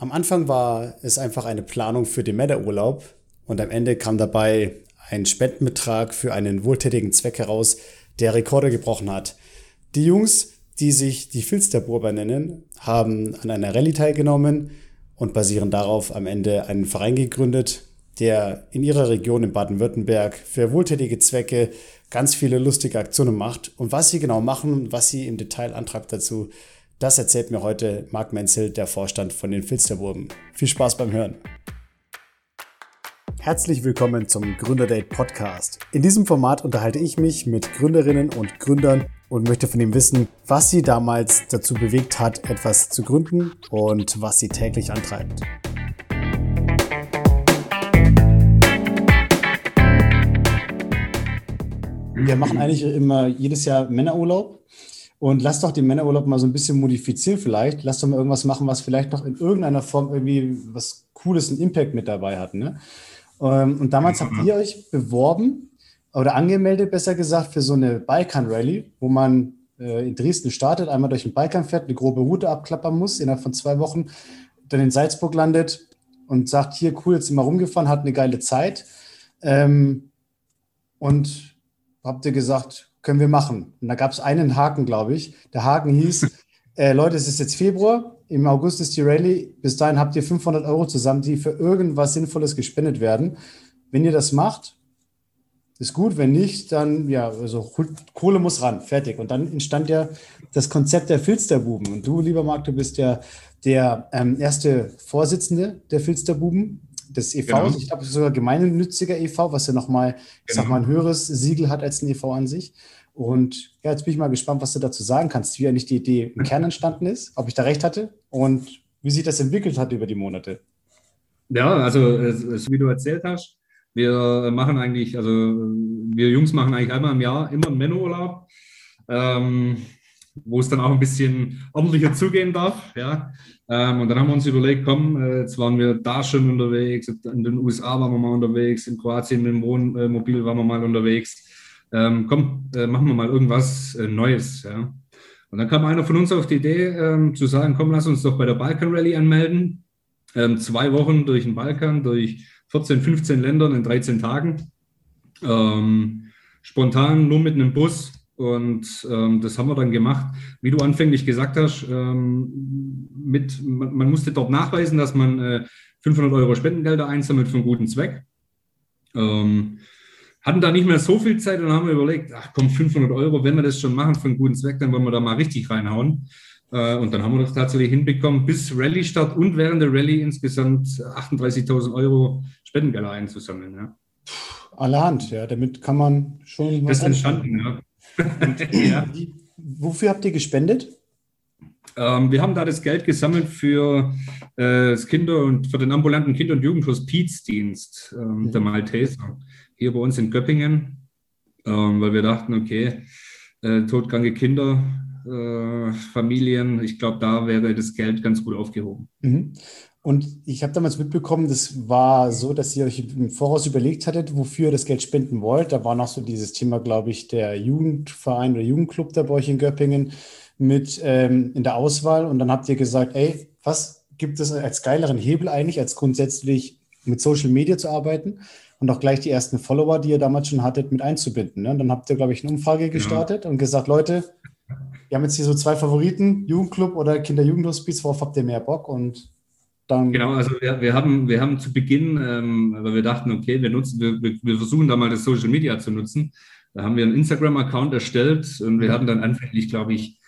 Am Anfang war es einfach eine Planung für den Männerurlaub und am Ende kam dabei ein Spendenbetrag für einen wohltätigen Zweck heraus, der Rekorde gebrochen hat. Die Jungs, die sich die Filsterburber nennen, haben an einer Rallye teilgenommen und basieren darauf am Ende einen Verein gegründet, der in ihrer Region in Baden-Württemberg für wohltätige Zwecke ganz viele lustige Aktionen macht. Und was sie genau machen was sie im Detail antreibt dazu, das erzählt mir heute Marc Menzel, der Vorstand von den Filsterburgen. Viel Spaß beim Hören. Herzlich willkommen zum Gründerdate Podcast. In diesem Format unterhalte ich mich mit Gründerinnen und Gründern und möchte von ihm wissen, was sie damals dazu bewegt hat, etwas zu gründen und was sie täglich antreibt. Wir machen eigentlich immer jedes Jahr Männerurlaub und lass doch den Männerurlaub mal so ein bisschen modifizieren vielleicht. Lass doch mal irgendwas machen, was vielleicht noch in irgendeiner Form irgendwie was Cooles, einen Impact mit dabei hat. Ne? Ähm, und damals habt ihr euch beworben oder angemeldet, besser gesagt, für so eine Balkan-Rallye, wo man äh, in Dresden startet, einmal durch den Balkan fährt, eine grobe Route abklappern muss, innerhalb von zwei Wochen, dann in Salzburg landet und sagt, hier, cool, jetzt sind wir rumgefahren, hat eine geile Zeit. Ähm, und habt ihr gesagt, können wir machen. Und da gab es einen Haken, glaube ich. Der Haken hieß, äh, Leute, es ist jetzt Februar, im August ist die Rallye, bis dahin habt ihr 500 Euro zusammen, die für irgendwas Sinnvolles gespendet werden. Wenn ihr das macht, ist gut, wenn nicht, dann, ja, also Kohle muss ran, fertig. Und dann entstand ja das Konzept der Filsterbuben. Und du, lieber Marc, du bist ja der ähm, erste Vorsitzende der Filsterbuben des EVs. Genau. Ich glaube, sogar gemeinnütziger EV, was ja nochmal, ich genau. sag mal, ein höheres Siegel hat als ein EV an sich. Und ja, jetzt bin ich mal gespannt, was du dazu sagen kannst, wie eigentlich die Idee im Kern entstanden ist, ob ich da recht hatte und wie sich das entwickelt hat über die Monate. Ja, also wie du erzählt hast, wir machen eigentlich, also wir Jungs machen eigentlich einmal im Jahr immer einen Männerurlaub. Ähm, wo es dann auch ein bisschen ordentlicher zugehen darf. Ja. Ähm, und dann haben wir uns überlegt, komm, äh, jetzt waren wir da schon unterwegs, in den USA waren wir mal unterwegs, in Kroatien mit dem Wohnmobil waren wir mal unterwegs. Ähm, komm, äh, machen wir mal irgendwas äh, Neues. Ja. Und dann kam einer von uns auf die Idee ähm, zu sagen, komm, lass uns doch bei der Balkan Rally anmelden. Ähm, zwei Wochen durch den Balkan, durch 14, 15 Ländern in 13 Tagen. Ähm, spontan nur mit einem Bus und ähm, das haben wir dann gemacht. Wie du anfänglich gesagt hast, ähm, mit, man, man, musste dort nachweisen, dass man äh, 500 Euro Spendengelder einsammelt für einen guten Zweck. Ähm, hatten da nicht mehr so viel Zeit und haben wir überlegt, ach komm, 500 Euro, wenn wir das schon machen für einen guten Zweck, dann wollen wir da mal richtig reinhauen. Äh, und dann haben wir das tatsächlich hinbekommen, bis Rallye-Start und während der Rallye insgesamt 38.000 Euro Spendengelder einzusammeln. Ja. Allerhand, ja, damit kann man schon. Das ist entstanden, ja. Ja. Wofür habt ihr gespendet? Ähm, wir haben da das Geld gesammelt für äh, das Kinder- und für den ambulanten Kinder- und Jugendhospizdienst ähm, mhm. der Malteser hier bei uns in Göppingen, ähm, weil wir dachten, okay, äh, todkranke Kinder, äh, Familien, ich glaube, da wäre das Geld ganz gut aufgehoben. Mhm. Und ich habe damals mitbekommen, das war so, dass ihr euch im Voraus überlegt hattet, wofür ihr das Geld spenden wollt. Da war noch so dieses Thema, glaube ich, der Jugendverein oder Jugendclub da bei euch in Göppingen mit ähm, in der Auswahl. Und dann habt ihr gesagt, ey, was gibt es als geileren Hebel eigentlich, als grundsätzlich mit Social Media zu arbeiten und auch gleich die ersten Follower, die ihr damals schon hattet, mit einzubinden. Ne? Und dann habt ihr, glaube ich, eine Umfrage gestartet ja. und gesagt, Leute, wir haben jetzt hier so zwei Favoriten, Jugendclub oder Kinder-Jugendhospiz, worauf habt ihr mehr Bock? Und dann genau, also wir, wir, haben, wir haben zu Beginn, ähm, weil wir dachten, okay, wir, nutzen, wir, wir versuchen da mal das Social Media zu nutzen. Da haben wir einen Instagram-Account erstellt und wir mhm. hatten dann anfänglich, glaube ich,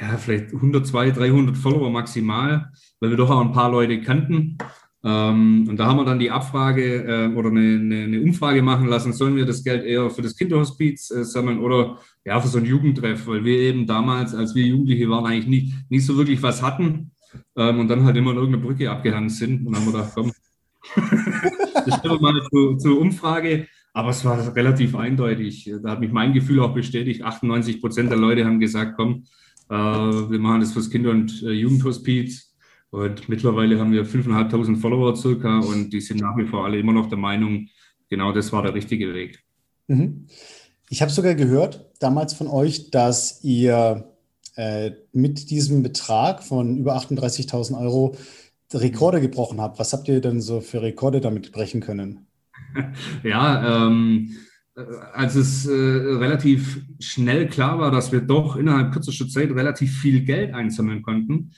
ja, vielleicht 100, 200, 300 Follower maximal, weil wir doch auch ein paar Leute kannten. Ähm, und da haben wir dann die Abfrage äh, oder eine, eine, eine, Umfrage machen lassen, sollen wir das Geld eher für das Kinderhospiz äh, sammeln oder ja, für so ein Jugendtreff, weil wir eben damals, als wir Jugendliche waren, eigentlich nicht, nicht so wirklich was hatten ähm, und dann halt immer in irgendeine Brücke abgehangen sind. Und dann haben wir gedacht, komm, das stellen wir mal zu, zur Umfrage. Aber es war relativ eindeutig. Da hat mich mein Gefühl auch bestätigt. 98 Prozent der Leute haben gesagt, komm, äh, wir machen das fürs Kinder- und äh, Jugendhospiz. Und mittlerweile haben wir 5.500 Follower circa und die sind nach wie vor alle immer noch der Meinung, genau das war der richtige Weg. Mhm. Ich habe sogar gehört damals von euch, dass ihr äh, mit diesem Betrag von über 38.000 Euro Rekorde gebrochen habt. Was habt ihr denn so für Rekorde damit brechen können? Ja, ähm, als es äh, relativ schnell klar war, dass wir doch innerhalb kürzester Zeit relativ viel Geld einsammeln konnten,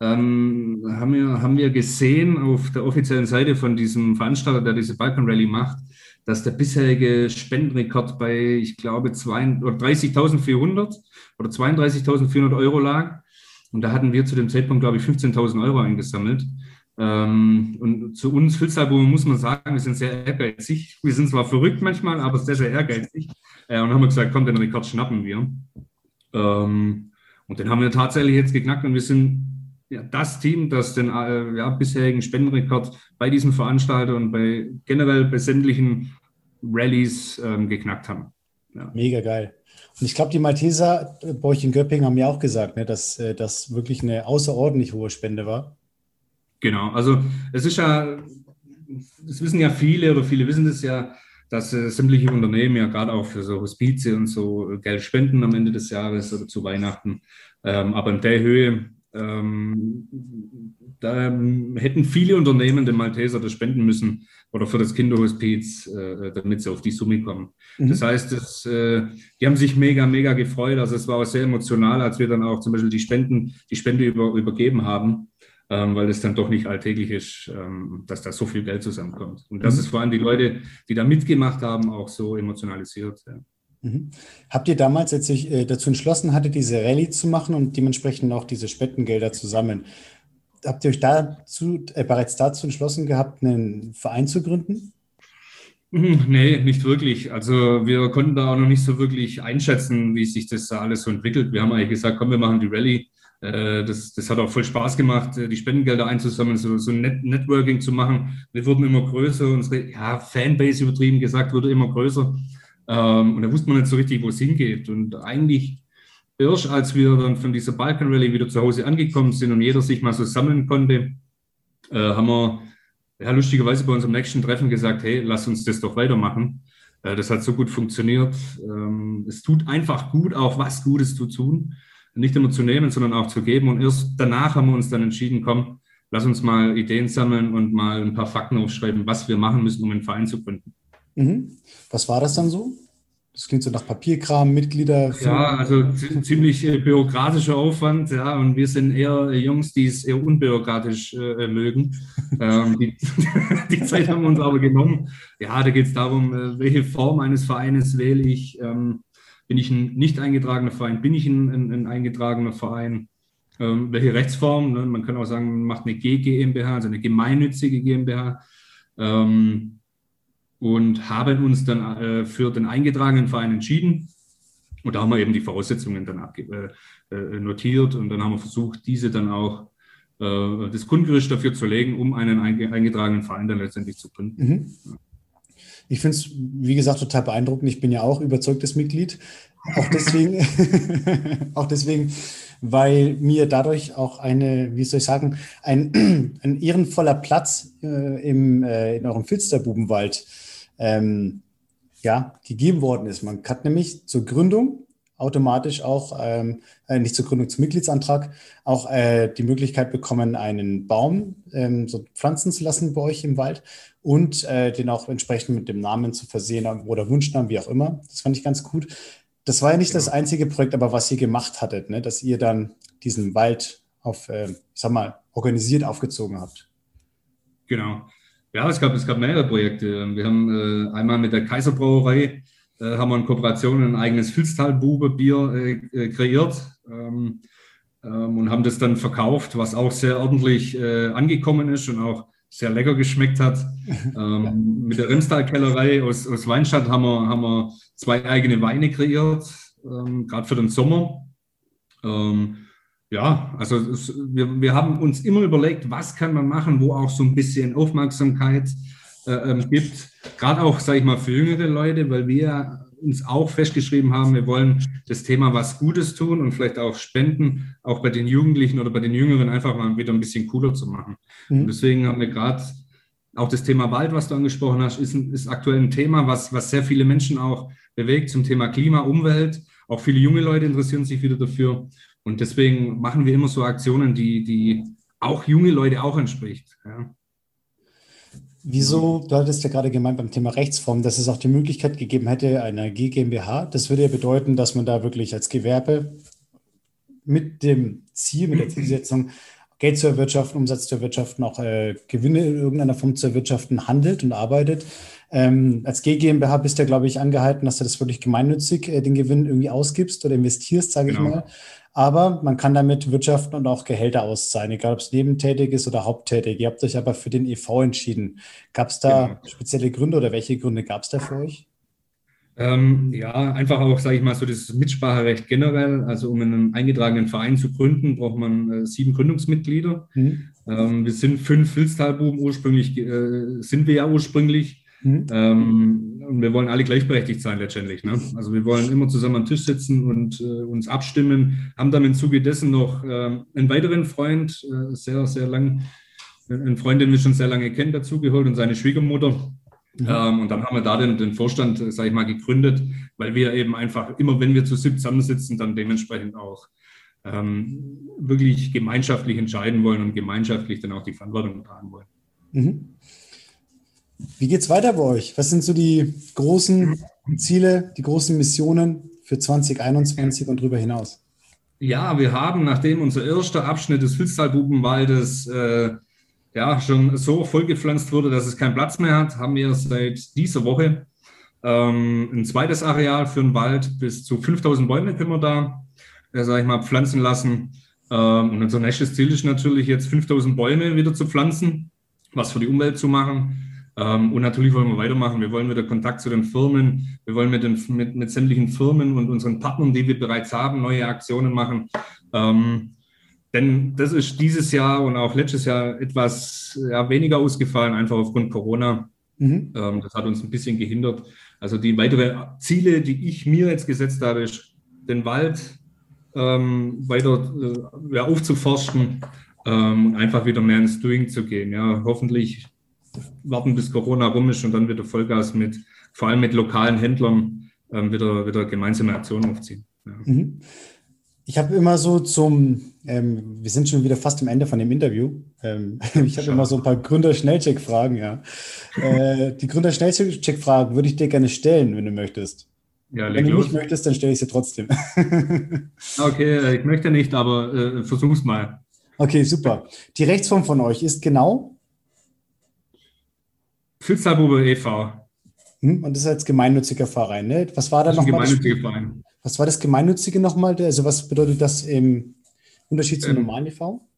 ähm, haben, wir, haben wir gesehen auf der offiziellen Seite von diesem Veranstalter, der diese Balkan Rally macht, dass der bisherige Spendenrekord bei, ich glaube, 30.400 oder 32.400 Euro lag. Und da hatten wir zu dem Zeitpunkt, glaube ich, 15.000 Euro eingesammelt. Ähm, und zu uns Filzalbum muss man sagen, wir sind sehr ehrgeizig. Wir sind zwar verrückt manchmal, aber sehr, sehr ehrgeizig. Äh, und haben gesagt, komm, den Rekord schnappen wir. Ähm, und den haben wir tatsächlich jetzt geknackt und wir sind ja, das Team, das den äh, ja, bisherigen Spendenrekord bei diesem Veranstalter und bei generell bei sämtlichen Rallyes ähm, geknackt haben. Ja. Mega geil. Und ich glaube, die Malteser bei euch in Göppingen haben ja auch gesagt, ne, dass äh, das wirklich eine außerordentlich hohe Spende war. Genau, also es ist ja, das wissen ja viele oder viele wissen das ja, dass äh, sämtliche Unternehmen ja gerade auch für so Hospize und so Geld spenden am Ende des Jahres oder zu Weihnachten. Ähm, aber in der Höhe ähm, da hätten viele Unternehmen den Malteser das spenden müssen oder für das Kinderhospiz, äh, damit sie auf die Summe kommen. Mhm. Das heißt, das, äh, die haben sich mega, mega gefreut. Also es war auch sehr emotional, als wir dann auch zum Beispiel die Spenden, die Spende über, übergeben haben, ähm, weil es dann doch nicht alltäglich ist, ähm, dass da so viel Geld zusammenkommt. Und das mhm. ist vor allem die Leute, die da mitgemacht haben, auch so emotionalisiert. Ja. Mhm. Habt ihr damals, als äh, dazu entschlossen hattet, diese Rallye zu machen und dementsprechend auch diese Spendengelder zu sammeln, habt ihr euch dazu, äh, bereits dazu entschlossen gehabt, einen Verein zu gründen? Mhm, nee, nicht wirklich. Also wir konnten da auch noch nicht so wirklich einschätzen, wie sich das da alles so entwickelt. Wir haben eigentlich gesagt, komm, wir machen die Rallye. Äh, das, das hat auch voll Spaß gemacht, die Spendengelder einzusammeln, so, so Net Networking zu machen. Wir wurden immer größer, unsere ja, Fanbase übertrieben gesagt wurde immer größer. Ähm, und da wusste man nicht so richtig, wo es hingeht. Und eigentlich erst, als wir dann von dieser Balkan Rallye wieder zu Hause angekommen sind und jeder sich mal so sammeln konnte, äh, haben wir ja, lustigerweise bei unserem nächsten Treffen gesagt, hey, lass uns das doch weitermachen. Äh, das hat so gut funktioniert. Ähm, es tut einfach gut, auch was Gutes zu tun. Nicht immer zu nehmen, sondern auch zu geben. Und erst danach haben wir uns dann entschieden, komm, lass uns mal Ideen sammeln und mal ein paar Fakten aufschreiben, was wir machen müssen, um einen Verein zu gründen. Mhm. Was war das dann so? Das klingt so nach Papierkram, Mitglieder. Ja, also ziemlich äh, bürokratischer Aufwand, ja, und wir sind eher Jungs, die es eher unbürokratisch äh, mögen. ähm, die, die, Zeit haben wir uns aber genommen. Ja, da geht es darum, äh, welche Form eines Vereines wähle ich. Ähm, bin ich ein nicht eingetragener Verein? Bin ich ein, ein, ein eingetragener Verein? Ähm, welche Rechtsform? Ne? Man kann auch sagen, man macht eine GmbH, also eine gemeinnützige GmbH. Ähm, und haben uns dann äh, für den eingetragenen Verein entschieden. Und da haben wir eben die Voraussetzungen dann äh, äh, notiert und dann haben wir versucht, diese dann auch äh, das Grundgerüst dafür zu legen, um einen eingetragenen Verein dann letztendlich zu gründen. Mhm. Ich finde es, wie gesagt, total beeindruckend. Ich bin ja auch überzeugtes Mitglied. Auch deswegen, auch deswegen, weil mir dadurch auch eine, wie soll ich sagen, ein, ein ehrenvoller Platz äh, im, äh, in eurem Filsterbubenwald ähm, ja, gegeben worden ist. Man hat nämlich zur Gründung automatisch auch, ähm, äh, nicht zur Gründung, zum Mitgliedsantrag, auch äh, die Möglichkeit bekommen, einen Baum ähm, so pflanzen zu lassen bei euch im Wald und äh, den auch entsprechend mit dem Namen zu versehen oder Wunschnamen, wie auch immer. Das fand ich ganz gut. Das war ja nicht genau. das einzige Projekt, aber was ihr gemacht hattet, ne? dass ihr dann diesen Wald auf, äh, ich sag mal, organisiert aufgezogen habt. Genau. Ja, es gab, es gab mehrere Projekte. Wir haben äh, einmal mit der Kaiserbrauerei äh, haben wir in Kooperation ein eigenes Filztal-Bube-Bier äh, äh, kreiert ähm, ähm, und haben das dann verkauft, was auch sehr ordentlich äh, angekommen ist und auch sehr lecker geschmeckt hat. Ähm, mit der Remstal-Kellerei aus, aus Weinstadt haben wir, haben wir zwei eigene Weine kreiert, ähm, gerade für den Sommer. Ähm, ja, also es, wir, wir haben uns immer überlegt, was kann man machen, wo auch so ein bisschen Aufmerksamkeit äh, ähm, gibt. Gerade auch, sage ich mal, für jüngere Leute, weil wir uns auch festgeschrieben haben, wir wollen das Thema was Gutes tun und vielleicht auch spenden, auch bei den Jugendlichen oder bei den Jüngeren einfach mal wieder ein bisschen cooler zu machen. Mhm. Und deswegen haben wir gerade auch das Thema Wald, was du angesprochen hast, ist, ist aktuell ein Thema, was, was sehr viele Menschen auch bewegt zum Thema Klima, Umwelt. Auch viele junge Leute interessieren sich wieder dafür. Und deswegen machen wir immer so Aktionen, die, die auch junge Leute auch entspricht. Ja. Wieso, du hattest ja gerade gemeint beim Thema Rechtsform, dass es auch die Möglichkeit gegeben hätte, einer GmbH. Das würde ja bedeuten, dass man da wirklich als Gewerbe mit dem Ziel, mit der Zielsetzung, Geld zu erwirtschaften, Umsatz zu erwirtschaften, auch äh, Gewinne in irgendeiner Form zu erwirtschaften, handelt und arbeitet. Ähm, als GmbH bist du ja, glaube ich, angehalten, dass du das wirklich gemeinnützig äh, den Gewinn irgendwie ausgibst oder investierst, sage genau. ich mal. Aber man kann damit wirtschaften und auch Gehälter auszahlen, egal ob es nebentätig ist oder haupttätig. Ihr habt euch aber für den EV entschieden. Gab es da genau. spezielle Gründe oder welche Gründe gab es da für euch? Ähm, ja, einfach auch, sage ich mal, so das Mitspracherecht generell. Also um einen eingetragenen Verein zu gründen, braucht man äh, sieben Gründungsmitglieder. Mhm. Ähm, wir sind fünf Filztalbuben ursprünglich, äh, sind wir ja ursprünglich. Mhm. Ähm, und wir wollen alle gleichberechtigt sein letztendlich. Ne? Also wir wollen immer zusammen am Tisch sitzen und äh, uns abstimmen. Haben dann im Zuge dessen noch äh, einen weiteren Freund, äh, sehr, sehr lang, einen Freund, den wir schon sehr lange kennen, dazugeholt und seine Schwiegermutter. Mhm. Ähm, und dann haben wir da den, den Vorstand, äh, sage ich mal, gegründet, weil wir eben einfach immer, wenn wir zu SIP zusammensitzen, dann dementsprechend auch ähm, wirklich gemeinschaftlich entscheiden wollen und gemeinschaftlich dann auch die Verantwortung tragen wollen. Mhm. Wie geht es weiter bei euch? Was sind so die großen Ziele, die großen Missionen für 2021 und darüber hinaus? Ja, wir haben, nachdem unser erster Abschnitt des Filztalbubenwaldes äh, ja, schon so vollgepflanzt wurde, dass es keinen Platz mehr hat, haben wir seit dieser Woche ähm, ein zweites Areal für den Wald. Bis zu 5000 Bäume können wir da, äh, sage ich mal, pflanzen lassen. Ähm, und unser nächstes Ziel ist natürlich jetzt 5000 Bäume wieder zu pflanzen, was für die Umwelt zu machen. Ähm, und natürlich wollen wir weitermachen. Wir wollen wieder Kontakt zu den Firmen. Wir wollen mit, den, mit, mit sämtlichen Firmen und unseren Partnern, die wir bereits haben, neue Aktionen machen. Ähm, denn das ist dieses Jahr und auch letztes Jahr etwas ja, weniger ausgefallen, einfach aufgrund Corona. Mhm. Ähm, das hat uns ein bisschen gehindert. Also die weiteren Ziele, die ich mir jetzt gesetzt habe, ist, den Wald ähm, weiter äh, ja, aufzuforsten ähm, und einfach wieder mehr ins Doing zu gehen. Ja, hoffentlich warten, bis Corona rum ist und dann wieder Vollgas mit, vor allem mit lokalen Händlern, ähm, wieder, wieder gemeinsame Aktionen aufziehen. Ja. Mhm. Ich habe immer so zum, ähm, wir sind schon wieder fast am Ende von dem Interview. Ähm, ich habe immer so ein paar Gründer-Schnellcheck-Fragen, ja. Äh, die Gründer-Schnellcheck-Fragen würde ich dir gerne stellen, wenn du möchtest. Ja, wenn du los. nicht möchtest, dann stelle ich sie trotzdem. okay, äh, ich möchte nicht, aber äh, versuch's mal. Okay, super. Die Rechtsform von euch ist genau? Filzergrube e.V. Hm, und das ist als gemeinnütziger Verein, ne? Was war da nochmal? Gemeinnütziger Verein. Was war das Gemeinnützige nochmal? Also was bedeutet das im Unterschied zum ähm, normalen e.V.?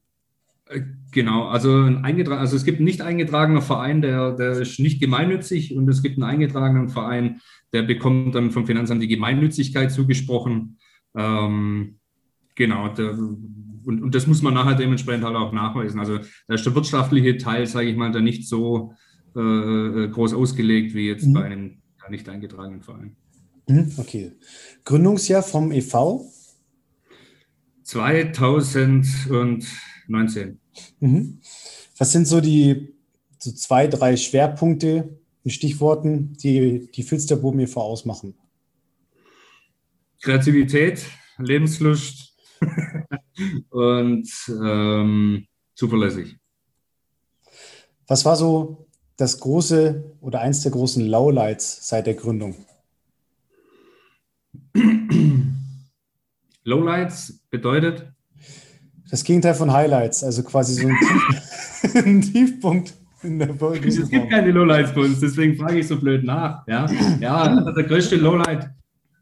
Äh, genau, also, ein eingetragen, also es gibt einen nicht eingetragener Verein, der, der ist nicht gemeinnützig und es gibt einen eingetragenen Verein, der bekommt dann vom Finanzamt die Gemeinnützigkeit zugesprochen. Ähm, genau, der, und, und das muss man nachher dementsprechend halt auch nachweisen. Also da ist der wirtschaftliche Teil, sage ich mal, da nicht so äh, äh, groß ausgelegt wie jetzt mhm. bei einem nicht eingetragenen Verein. Mhm, okay. Gründungsjahr vom e.V.? 2019. Mhm. Was sind so die so zwei, drei Schwerpunkte in Stichworten, die die Filsterbuben e.V. ausmachen? Kreativität, Lebenslust und ähm, zuverlässig. Was war so das große oder eins der großen Lowlights seit der Gründung? Lowlights bedeutet? Das Gegenteil von Highlights, also quasi so ein, Tief ein Tiefpunkt. In der es gibt keine Lowlights bei uns, deswegen frage ich so blöd nach. Ja, ja der größte Lowlight,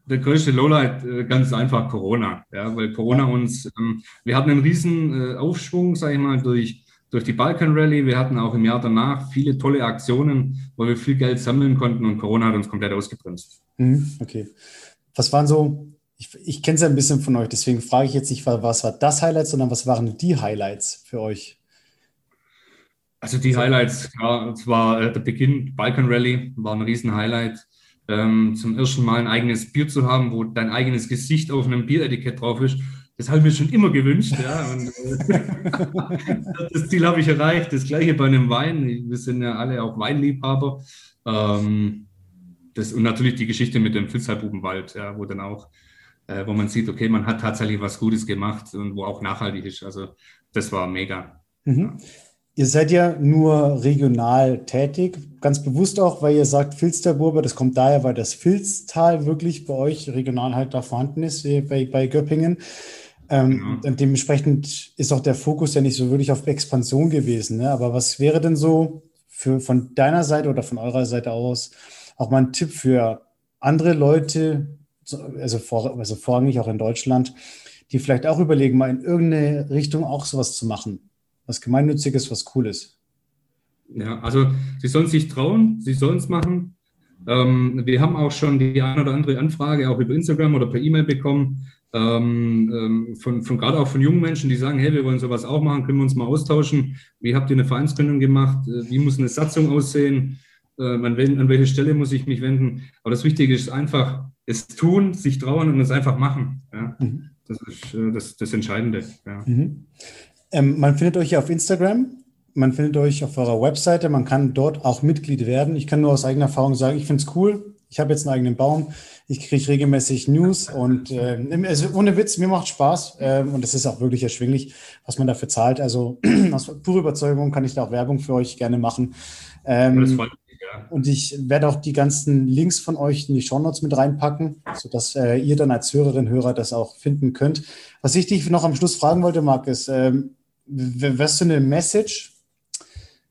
der größte Lowlight, äh, ganz einfach Corona. Ja, weil Corona uns, ähm, wir hatten einen riesen äh, Aufschwung, sage ich mal, durch durch die Balkan Rally. Wir hatten auch im Jahr danach viele tolle Aktionen, wo wir viel Geld sammeln konnten und Corona hat uns komplett ausgebremst. Mhm, okay. Was waren so, ich, ich kenne es ja ein bisschen von euch, deswegen frage ich jetzt nicht, was war das Highlight, sondern was waren die Highlights für euch? Also die Highlights, ja, es war äh, der Beginn Balkan Rally, war ein riesen Highlight. Ähm, zum ersten Mal ein eigenes Bier zu haben, wo dein eigenes Gesicht auf einem Bieretikett drauf ist das habe ich mir schon immer gewünscht. Ja. Und, äh, das Ziel habe ich erreicht. Das gleiche bei einem Wein. Wir sind ja alle auch Weinliebhaber. Ähm, das, und natürlich die Geschichte mit dem Filzhalbubenwald, ja, wo dann auch, äh, wo man sieht, okay, man hat tatsächlich was Gutes gemacht und wo auch nachhaltig ist. Also das war mega. Mhm. Ihr seid ja nur regional tätig, ganz bewusst auch, weil ihr sagt Filsterburber, das kommt daher, weil das Filztal wirklich bei euch regional halt da vorhanden ist, bei, bei Göppingen. Ähm, genau. Und dementsprechend ist auch der Fokus ja nicht so wirklich auf Expansion gewesen. Ne? Aber was wäre denn so für, von deiner Seite oder von eurer Seite aus auch mal ein Tipp für andere Leute, also, vor, also vorrangig auch in Deutschland, die vielleicht auch überlegen, mal in irgendeine Richtung auch sowas zu machen? was Gemeinnütziges, was Cooles. Ja, also Sie sollen sich trauen, Sie sollen es machen. Ähm, wir haben auch schon die eine oder andere Anfrage auch über Instagram oder per E-Mail bekommen, ähm, ähm, von, von gerade auch von jungen Menschen, die sagen, hey, wir wollen sowas auch machen, können wir uns mal austauschen. Wie habt ihr eine Vereinsgründung gemacht? Äh, wie muss eine Satzung aussehen? Äh, an, an welche Stelle muss ich mich wenden? Aber das Wichtige ist einfach, es tun, sich trauen und es einfach machen. Ja? Mhm. Das ist äh, das, das Entscheidende. Ja. Mhm. Ähm, man findet euch ja auf Instagram, man findet euch auf eurer Webseite, man kann dort auch Mitglied werden. Ich kann nur aus eigener Erfahrung sagen, ich finde es cool. Ich habe jetzt einen eigenen Baum, ich kriege regelmäßig News und äh, also ohne Witz, mir macht Spaß äh, und es ist auch wirklich erschwinglich, was man dafür zahlt. Also aus purer Überzeugung kann ich da auch Werbung für euch gerne machen. Ähm. Und ich werde auch die ganzen Links von euch in die Shownotes mit reinpacken, sodass äh, ihr dann als Hörerin, Hörer das auch finden könnt. Was ich dich noch am Schluss fragen wollte, Marc, ist, ähm, was für eine Message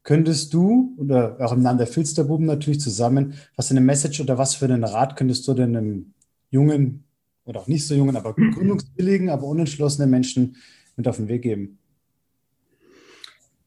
könntest du, oder auch im Namen der Filsterbuben natürlich zusammen, was für eine Message oder was für einen Rat könntest du denn einem jungen oder auch nicht so jungen, aber gründungswilligen, aber unentschlossenen Menschen mit auf den Weg geben?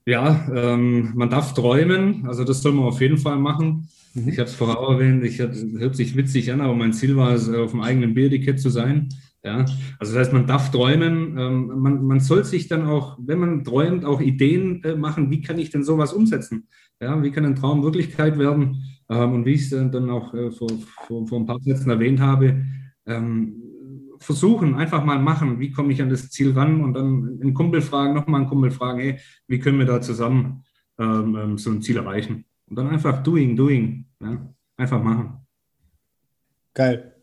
Ja, ähm, man darf träumen, also das soll man auf jeden Fall machen. Mhm. Ich habe es vorher erwähnt, ich hab, hört sich witzig an, aber mein Ziel war es, auf dem eigenen Bierticket zu sein. Ja, also das heißt, man darf träumen, ähm, man, man soll sich dann auch, wenn man träumt, auch Ideen äh, machen, wie kann ich denn sowas umsetzen? Ja, wie kann ein Traum Wirklichkeit werden? Ähm, und wie ich es dann auch äh, vor, vor, vor ein paar Sätzen erwähnt habe, ähm, versuchen, einfach mal machen, wie komme ich an das Ziel ran und dann einen Kumpel fragen, nochmal einen Kumpel fragen, hey, wie können wir da zusammen ähm, ähm, so ein Ziel erreichen? Und dann einfach doing, doing, ja? einfach machen. Geil.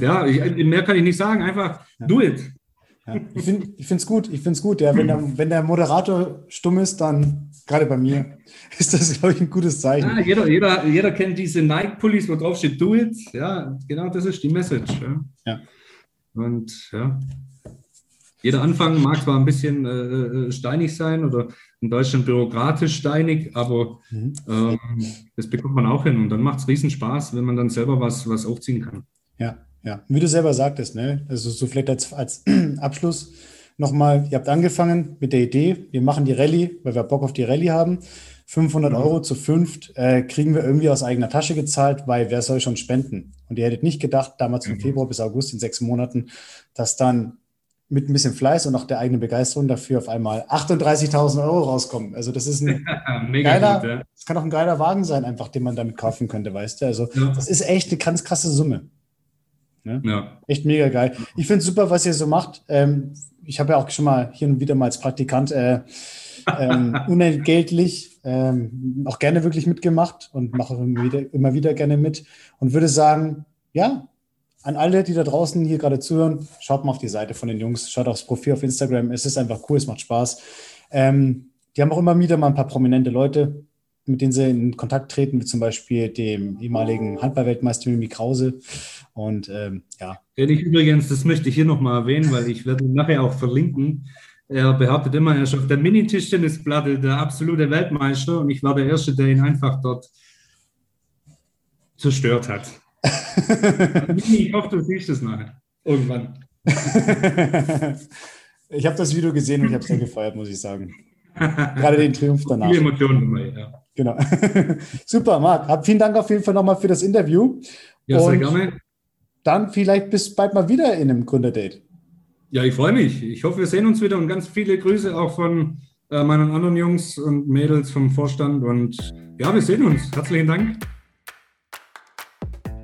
Ja, ich, mehr kann ich nicht sagen. Einfach ja. do it. Ja. Ich finde es gut. Ich finde es gut. Ja, wenn, der, wenn der Moderator stumm ist, dann gerade bei mir ist das, glaube ich, ein gutes Zeichen. Ja, jeder, jeder, jeder kennt diese Nike-Pullis, wo drauf steht Do it. Ja, genau das ist die Message. Ja. Und ja, jeder Anfang mag zwar ein bisschen äh, äh steinig sein oder in Deutschland bürokratisch steinig, aber mhm. ähm, das bekommt man auch hin und dann macht es riesen Spaß, wenn man dann selber was, was aufziehen kann. Ja, ja, wie du selber sagtest, ne? Also so vielleicht als, als Abschluss nochmal, ihr habt angefangen mit der Idee, wir machen die Rallye, weil wir Bock auf die Rallye haben. 500 mhm. Euro zu fünft äh, kriegen wir irgendwie aus eigener Tasche gezahlt, weil wer soll schon spenden? Und ihr hättet nicht gedacht, damals von mhm. Februar bis August in sechs Monaten, dass dann mit ein bisschen Fleiß und auch der eigenen Begeisterung dafür auf einmal 38.000 Euro rauskommen. Also das ist ein geiler, gut, ja. das kann auch ein geiler Wagen sein, einfach, den man damit kaufen könnte, weißt du? Also ja. das ist echt eine ganz krasse Summe. Ne? Ja. Echt mega geil. Ich finde es super, was ihr so macht. Ähm, ich habe ja auch schon mal hier und wieder mal als Praktikant äh, ähm, unentgeltlich ähm, auch gerne wirklich mitgemacht und mache immer wieder, immer wieder gerne mit und würde sagen, ja, an alle, die da draußen hier gerade zuhören, schaut mal auf die Seite von den Jungs, schaut aufs Profil auf Instagram. Es ist einfach cool, es macht Spaß. Ähm, die haben auch immer wieder mal ein paar prominente Leute, mit denen sie in Kontakt treten, wie zum Beispiel dem ehemaligen Handballweltmeister Mimi Krause. Und ähm, ja. Ich übrigens, das möchte ich hier nochmal erwähnen, weil ich werde ihn nachher auch verlinken. Er behauptet immer, er ist auf der Mini-Tischtennisplatte der absolute Weltmeister und ich war der Erste, der ihn einfach dort zerstört hat. ich hoffe, du siehst es nachher. Irgendwann. ich habe das Video gesehen und ich habe es sehr gefeiert, muss ich sagen. Gerade den Triumph danach. Viele Emotionen dabei, ja. Genau. Super, Marc. Vielen Dank auf jeden Fall nochmal für das Interview. Ja, sehr Und gerne. Dann vielleicht bis bald mal wieder in einem Gründerdate. Ja, ich freue mich. Ich hoffe, wir sehen uns wieder und ganz viele Grüße auch von äh, meinen anderen Jungs und Mädels vom Vorstand. Und ja, wir sehen uns. Herzlichen Dank.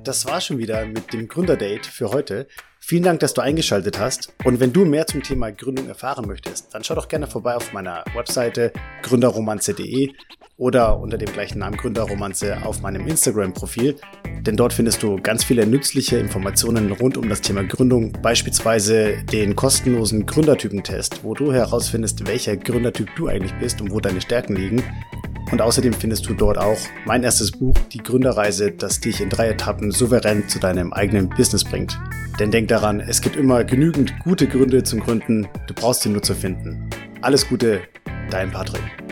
Das war schon wieder mit dem Gründerdate für heute. Vielen Dank, dass du eingeschaltet hast. Und wenn du mehr zum Thema Gründung erfahren möchtest, dann schau doch gerne vorbei auf meiner Webseite gründerromanze.de. oder unter dem gleichen Namen Gründerromanze auf meinem Instagram-Profil, denn dort findest du ganz viele nützliche Informationen rund um das Thema Gründung, beispielsweise den kostenlosen Gründertypentest, wo du herausfindest, welcher Gründertyp du eigentlich bist und wo deine Stärken liegen. Und außerdem findest du dort auch mein erstes Buch, Die Gründerreise, das dich in drei Etappen souverän zu deinem eigenen Business bringt. Denn denk daran, es gibt immer genügend gute Gründe zum Gründen, du brauchst sie nur zu finden. Alles Gute, dein Patrick.